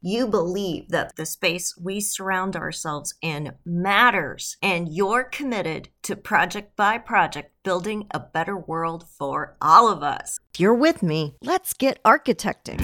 you believe that the space we surround ourselves in matters and you're committed to project by project building a better world for all of us. If you're with me, let's get architecting.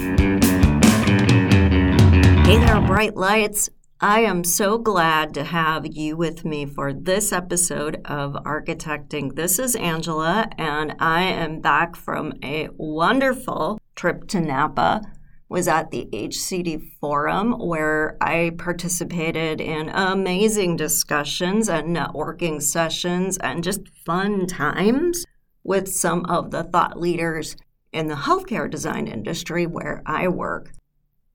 Hey there, bright lights. I am so glad to have you with me for this episode of Architecting. This is Angela, and I am back from a wonderful trip to Napa was at the HCD Forum where I participated in amazing discussions and networking sessions and just fun times with some of the thought leaders in the healthcare design industry where I work.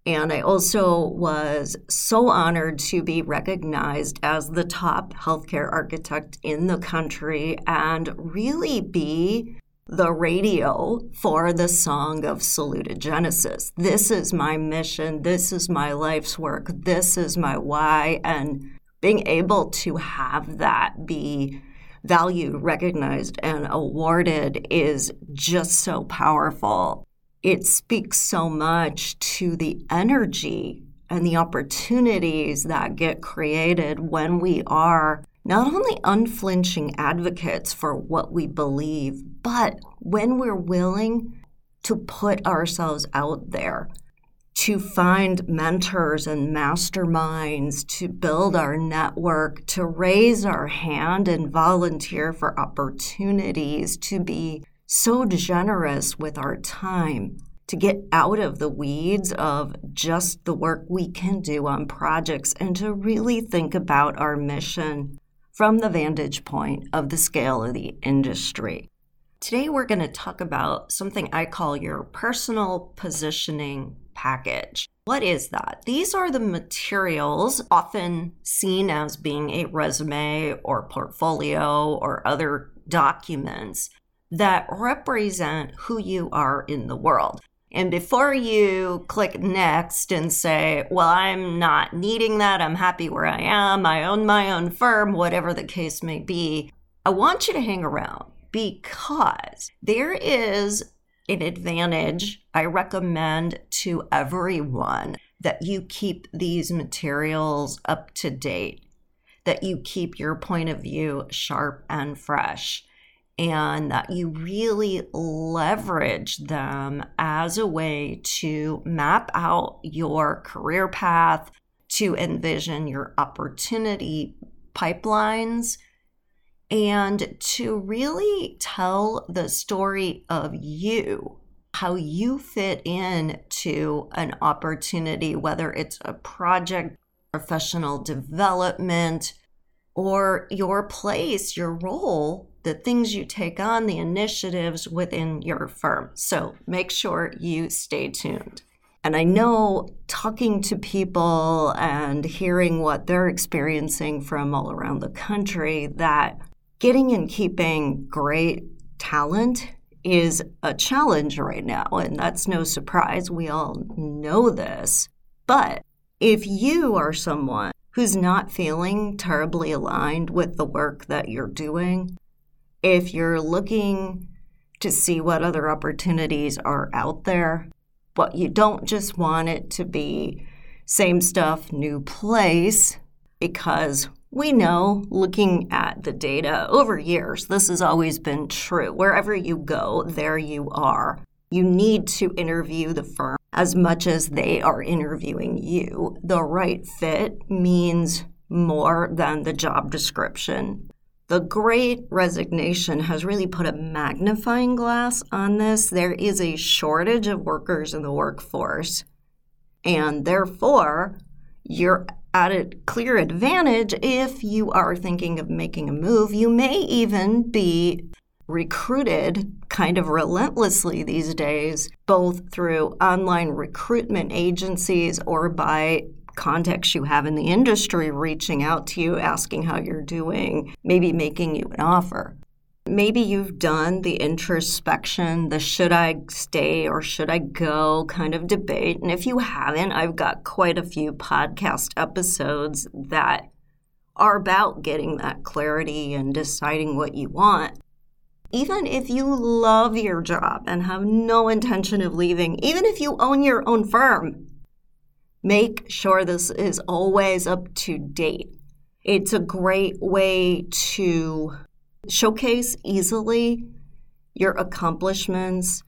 And I also was so honored to be recognized as the top healthcare architect in the country and really be the radio for the song of salutogenesis this is my mission. This is my life's work. This is my why. And being able to have that be valued recognized and awarded is just so powerful. It speaks so much to the energy and the opportunities that get created when we are not only unflinching advocates for what we believe, but when we're willing to put ourselves out there, to find mentors and masterminds, to build our network, to raise our hand and volunteer for opportunities, to be so generous with our time, to get out of the weeds of just the work we can do on projects and to really think about our mission from the vantage point of the scale of the industry. Today, we're going to talk about something I call your personal positioning package. What is that? These are the materials often seen as being a resume or portfolio or other documents that represent who you are in the world. And before you click next and say, well, I'm not needing that, I'm happy where I am, I own my own firm, whatever the case may be, I want you to hang around because there is an advantage I recommend to everyone that you keep these materials up to date, that you keep your point of view sharp and fresh and that you really leverage them as a way to map out your career path, to envision your opportunity pipelines, and to really tell the story of you, how you fit in to an opportunity, whether it's a project, professional development, or your place, your role the things you take on, the initiatives within your firm. So make sure you stay tuned. And I know talking to people and hearing what they're experiencing from all around the country that getting and keeping great talent is a challenge right now. And that's no surprise. We all know this. But if you are someone who's not feeling terribly aligned with the work that you're doing, if you're looking to see what other opportunities are out there, but you don't just want it to be same stuff, new place, because we know looking at the data over years, this has always been true. Wherever you go, there you are. You need to interview the firm as much as they are interviewing you. The right fit means more than the job description. The great resignation has really put a magnifying glass on this. There is a shortage of workers in the workforce, and therefore, you're at a clear advantage if you are thinking of making a move. You may even be recruited kind of relentlessly these days, both through online recruitment agencies or by contacts you have in the industry reaching out to you, asking how you're doing, maybe making you an offer. Maybe you've done the introspection, the should I stay or should I go kind of debate. And if you haven't, I've got quite a few podcast episodes that are about getting that clarity and deciding what you want. Even if you love your job and have no intention of leaving, even if you own your own firm, make sure this is always up to date. It's a great way to showcase easily your accomplishments,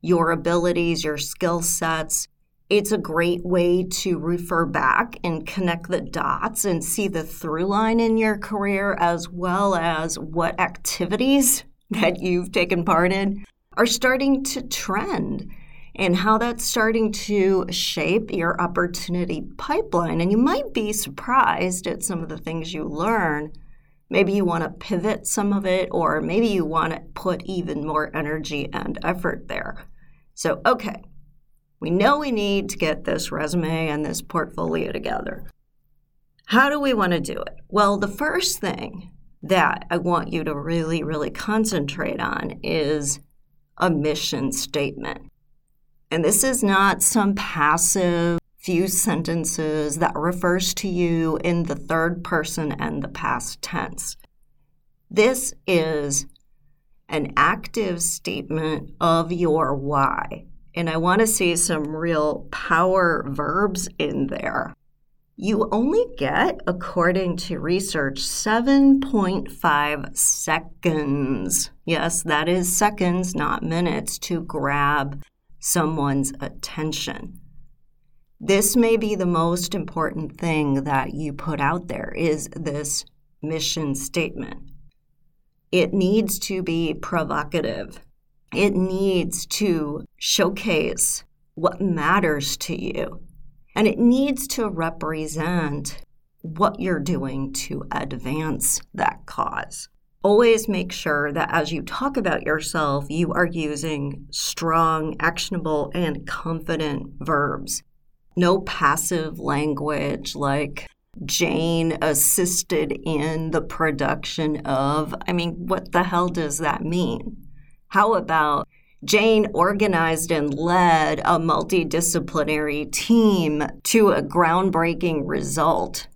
your abilities, your skill sets. It's a great way to refer back and connect the dots and see the through line in your career, as well as what activities that you've taken part in are starting to trend and how that's starting to shape your opportunity pipeline. And you might be surprised at some of the things you learn. Maybe you want to pivot some of it, or maybe you want to put even more energy and effort there. So, okay, we know we need to get this resume and this portfolio together. How do we want to do it? Well, the first thing that I want you to really, really concentrate on is a mission statement. And this is not some passive few sentences that refers to you in the third person and the past tense. This is an active statement of your why. And I want to see some real power verbs in there. You only get, according to research, 7.5 seconds. Yes, that is seconds, not minutes, to grab someone's attention. This may be the most important thing that you put out there is this mission statement. It needs to be provocative. It needs to showcase what matters to you and it needs to represent what you're doing to advance that cause. Always make sure that as you talk about yourself, you are using strong, actionable, and confident verbs. No passive language like Jane assisted in the production of. I mean, what the hell does that mean? How about Jane organized and led a multidisciplinary team to a groundbreaking result.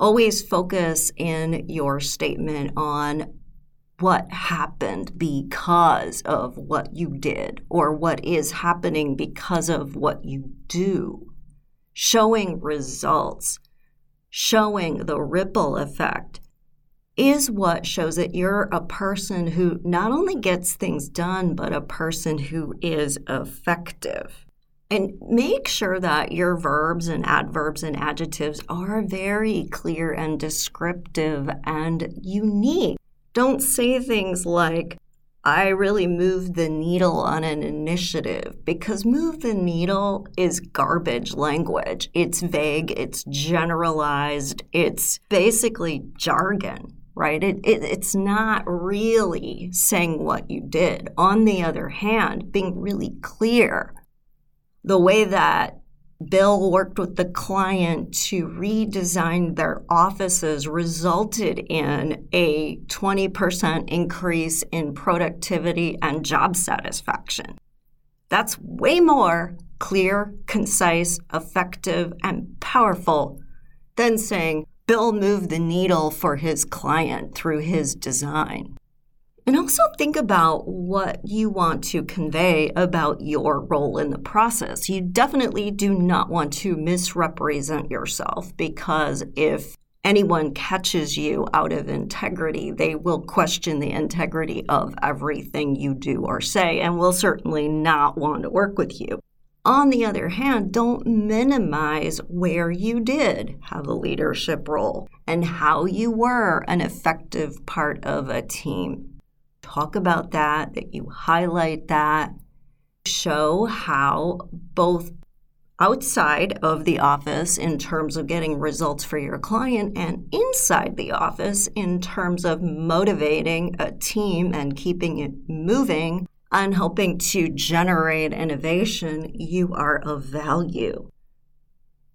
Always focus in your statement on what happened because of what you did or what is happening because of what you do. Showing results, showing the ripple effect is what shows that you're a person who not only gets things done, but a person who is effective. And make sure that your verbs and adverbs and adjectives are very clear and descriptive and unique. Don't say things like, I really moved the needle on an initiative because move the needle is garbage language. It's vague, it's generalized, it's basically jargon right? It, it, it's not really saying what you did. On the other hand, being really clear, the way that Bill worked with the client to redesign their offices resulted in a 20% increase in productivity and job satisfaction. That's way more clear, concise, effective, and powerful than saying, Bill moved the needle for his client through his design. And also think about what you want to convey about your role in the process. You definitely do not want to misrepresent yourself because if anyone catches you out of integrity, they will question the integrity of everything you do or say and will certainly not want to work with you. On the other hand, don't minimize where you did have a leadership role and how you were an effective part of a team. Talk about that, that you highlight that. Show how both outside of the office in terms of getting results for your client and inside the office in terms of motivating a team and keeping it moving and helping to generate innovation, you are of value.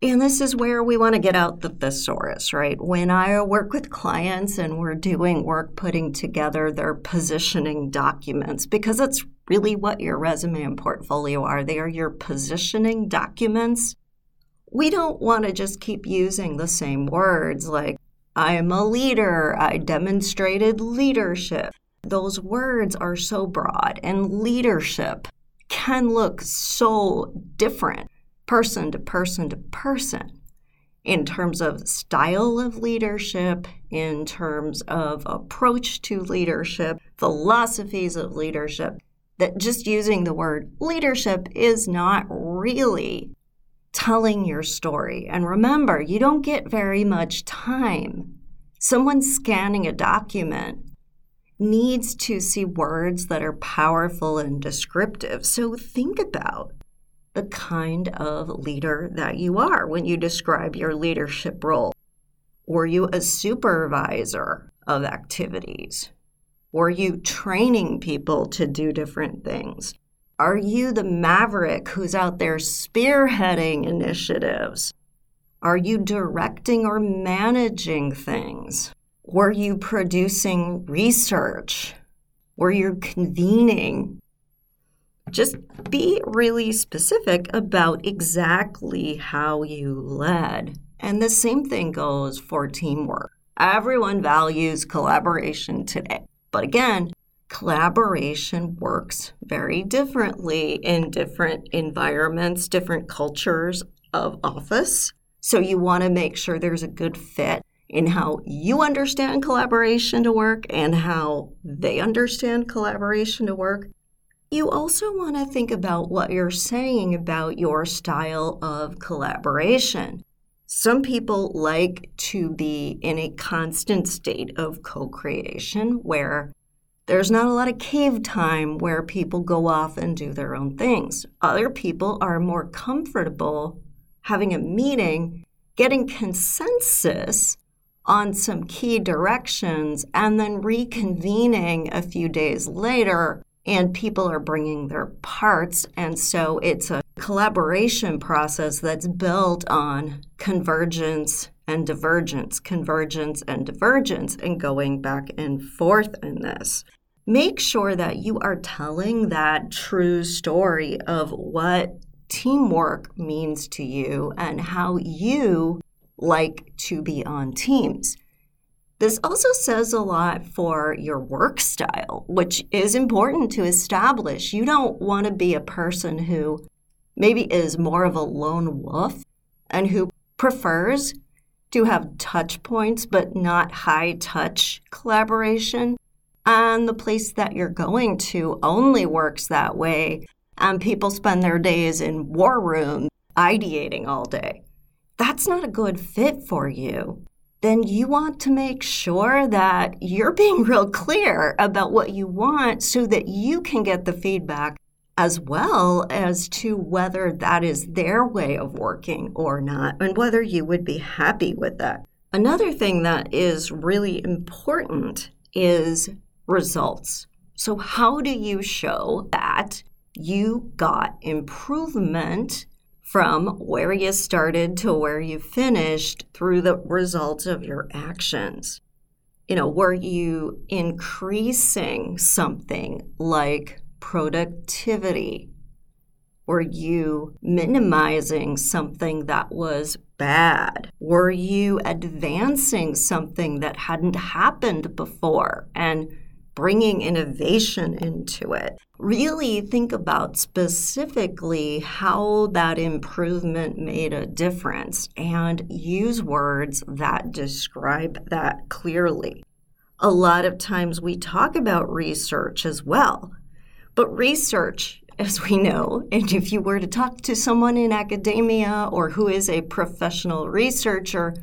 And this is where we want to get out the thesaurus, right? When I work with clients and we're doing work putting together their positioning documents, because it's really what your resume and portfolio are. They are your positioning documents. We don't want to just keep using the same words like, I am a leader, I demonstrated leadership. Those words are so broad, and leadership can look so different person to person to person in terms of style of leadership, in terms of approach to leadership, philosophies of leadership, that just using the word leadership is not really telling your story. And remember, you don't get very much time. Someone scanning a document needs to see words that are powerful and descriptive. So think about the kind of leader that you are when you describe your leadership role. Were you a supervisor of activities? Were you training people to do different things? Are you the maverick who's out there spearheading initiatives? Are you directing or managing things? Were you producing research? Were you convening just be really specific about exactly how you led. And the same thing goes for teamwork. Everyone values collaboration today. But again, collaboration works very differently in different environments, different cultures of office. So you want to make sure there's a good fit in how you understand collaboration to work and how they understand collaboration to work. You also want to think about what you're saying about your style of collaboration. Some people like to be in a constant state of co creation where there's not a lot of cave time where people go off and do their own things. Other people are more comfortable having a meeting, getting consensus on some key directions, and then reconvening a few days later and people are bringing their parts. And so it's a collaboration process that's built on convergence and divergence, convergence and divergence, and going back and forth in this. Make sure that you are telling that true story of what teamwork means to you and how you like to be on teams. This also says a lot for your work style, which is important to establish. You don't want to be a person who maybe is more of a lone wolf and who prefers to have touch points but not high touch collaboration. And the place that you're going to only works that way. And people spend their days in war rooms ideating all day. That's not a good fit for you then you want to make sure that you're being real clear about what you want so that you can get the feedback as well as to whether that is their way of working or not and whether you would be happy with that. Another thing that is really important is results. So, how do you show that you got improvement from where you started to where you finished through the results of your actions. You know, were you increasing something like productivity? Were you minimizing something that was bad? Were you advancing something that hadn't happened before and bringing innovation into it? really think about specifically how that improvement made a difference and use words that describe that clearly. A lot of times we talk about research as well, but research, as we know, and if you were to talk to someone in academia or who is a professional researcher,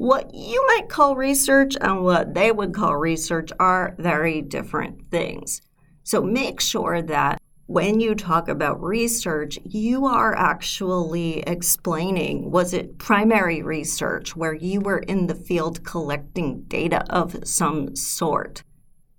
what you might call research and what they would call research are very different things. So make sure that when you talk about research, you are actually explaining was it primary research where you were in the field collecting data of some sort?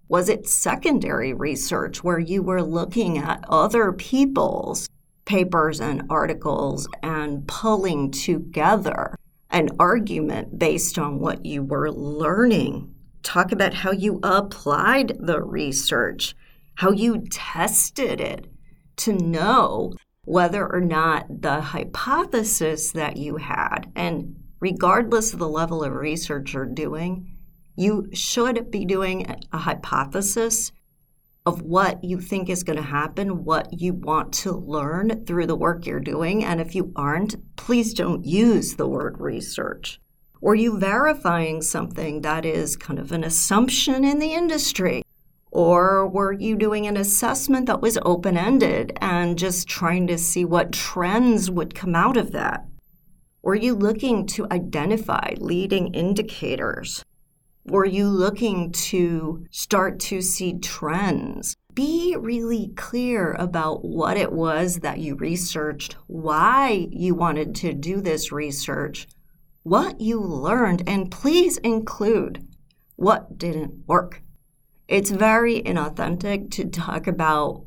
Was it secondary research where you were looking at other people's papers and articles and pulling together an argument based on what you were learning. Talk about how you applied the research, how you tested it to know whether or not the hypothesis that you had, and regardless of the level of research you're doing, you should be doing a hypothesis of what you think is going to happen, what you want to learn through the work you're doing. And if you aren't, please don't use the word research. Or you verifying something that is kind of an assumption in the industry? Or were you doing an assessment that was open ended and just trying to see what trends would come out of that? Were you looking to identify leading indicators? Were you looking to start to see trends? Be really clear about what it was that you researched, why you wanted to do this research, what you learned, and please include what didn't work. It's very inauthentic to talk about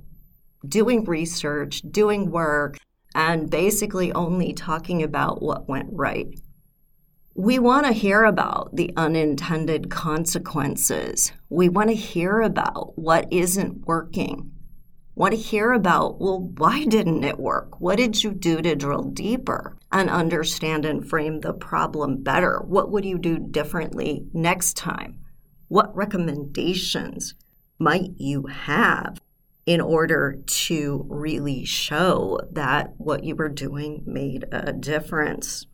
doing research, doing work, and basically only talking about what went right. We want to hear about the unintended consequences. We want to hear about what isn't working. Want to hear about, well, why didn't it work? What did you do to drill deeper and understand and frame the problem better? What would you do differently next time? What recommendations might you have in order to really show that what you were doing made a difference?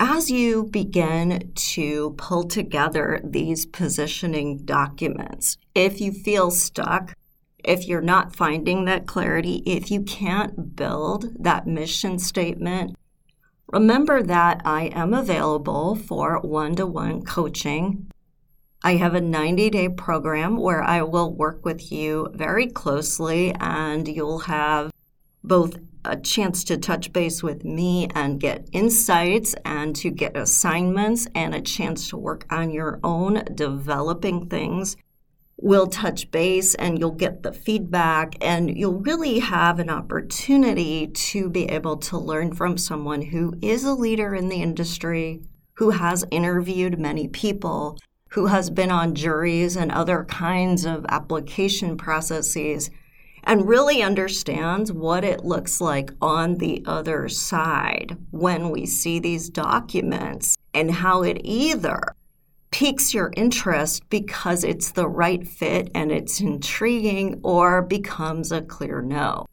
As you begin to pull together these positioning documents, if you feel stuck, if you're not finding that clarity, if you can't build that mission statement, remember that I am available for one to one coaching. I have a 90 day program where I will work with you very closely, and you'll have both a chance to touch base with me and get insights and to get assignments and a chance to work on your own developing things. We'll touch base and you'll get the feedback, and you'll really have an opportunity to be able to learn from someone who is a leader in the industry, who has interviewed many people, who has been on juries and other kinds of application processes and mm-hmm. really understands what it looks like on the other side when we see these documents and how it either piques your interest because it's the right fit and it's intriguing or becomes a clear no.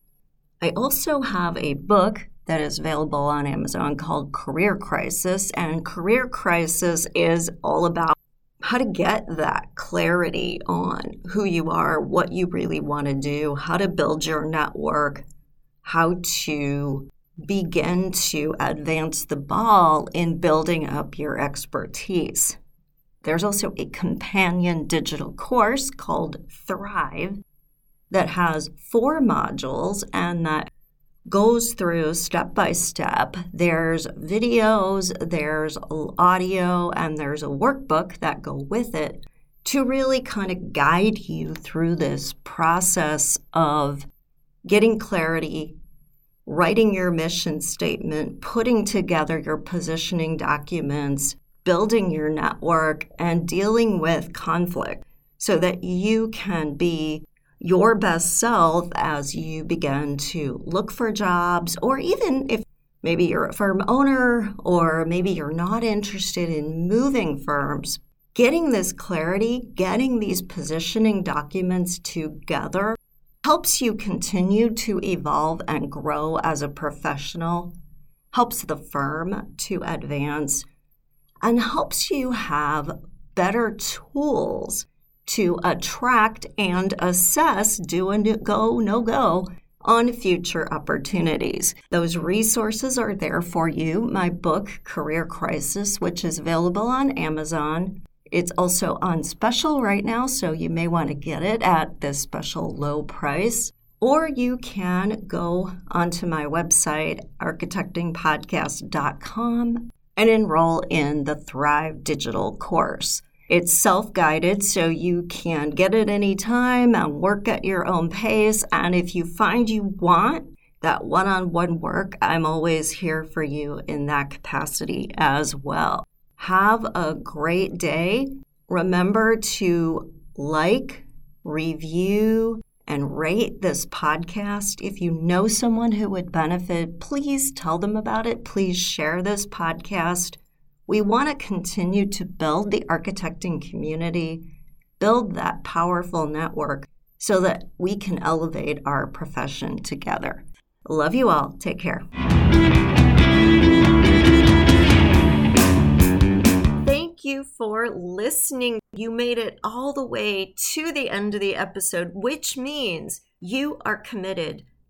I also have a book that is available on Amazon called Career Crisis, and Career Crisis is all about how to get that clarity on who you are, what you really want to do, how to build your network, how to begin to advance the ball in building up your expertise. There's also a companion digital course called Thrive that has four modules and that goes through step by step. There's videos, there's audio, and there's a workbook that go with it to really kind of guide you through this process of getting clarity, writing your mission statement, putting together your positioning documents, building your network, and dealing with conflict so that you can be your best self as you begin to look for jobs, or even if maybe you're a firm owner or maybe you're not interested in moving firms. Getting this clarity, getting these positioning documents together helps you continue to evolve and grow as a professional, helps the firm to advance, and helps you have better tools to attract and assess do and go, no go on future opportunities. Those resources are there for you. My book, Career Crisis, which is available on Amazon. It's also on special right now, so you may want to get it at this special low price. Or you can go onto my website, architectingpodcast.com, and enroll in the Thrive Digital course. It's self guided, so you can get it anytime and work at your own pace. And if you find you want that one on one work, I'm always here for you in that capacity as well. Have a great day. Remember to like, review, and rate this podcast. If you know someone who would benefit, please tell them about it. Please share this podcast. We want to continue to build the architecting community, build that powerful network so that we can elevate our profession together. Love you all. Take care. Thank you for listening. You made it all the way to the end of the episode, which means you are committed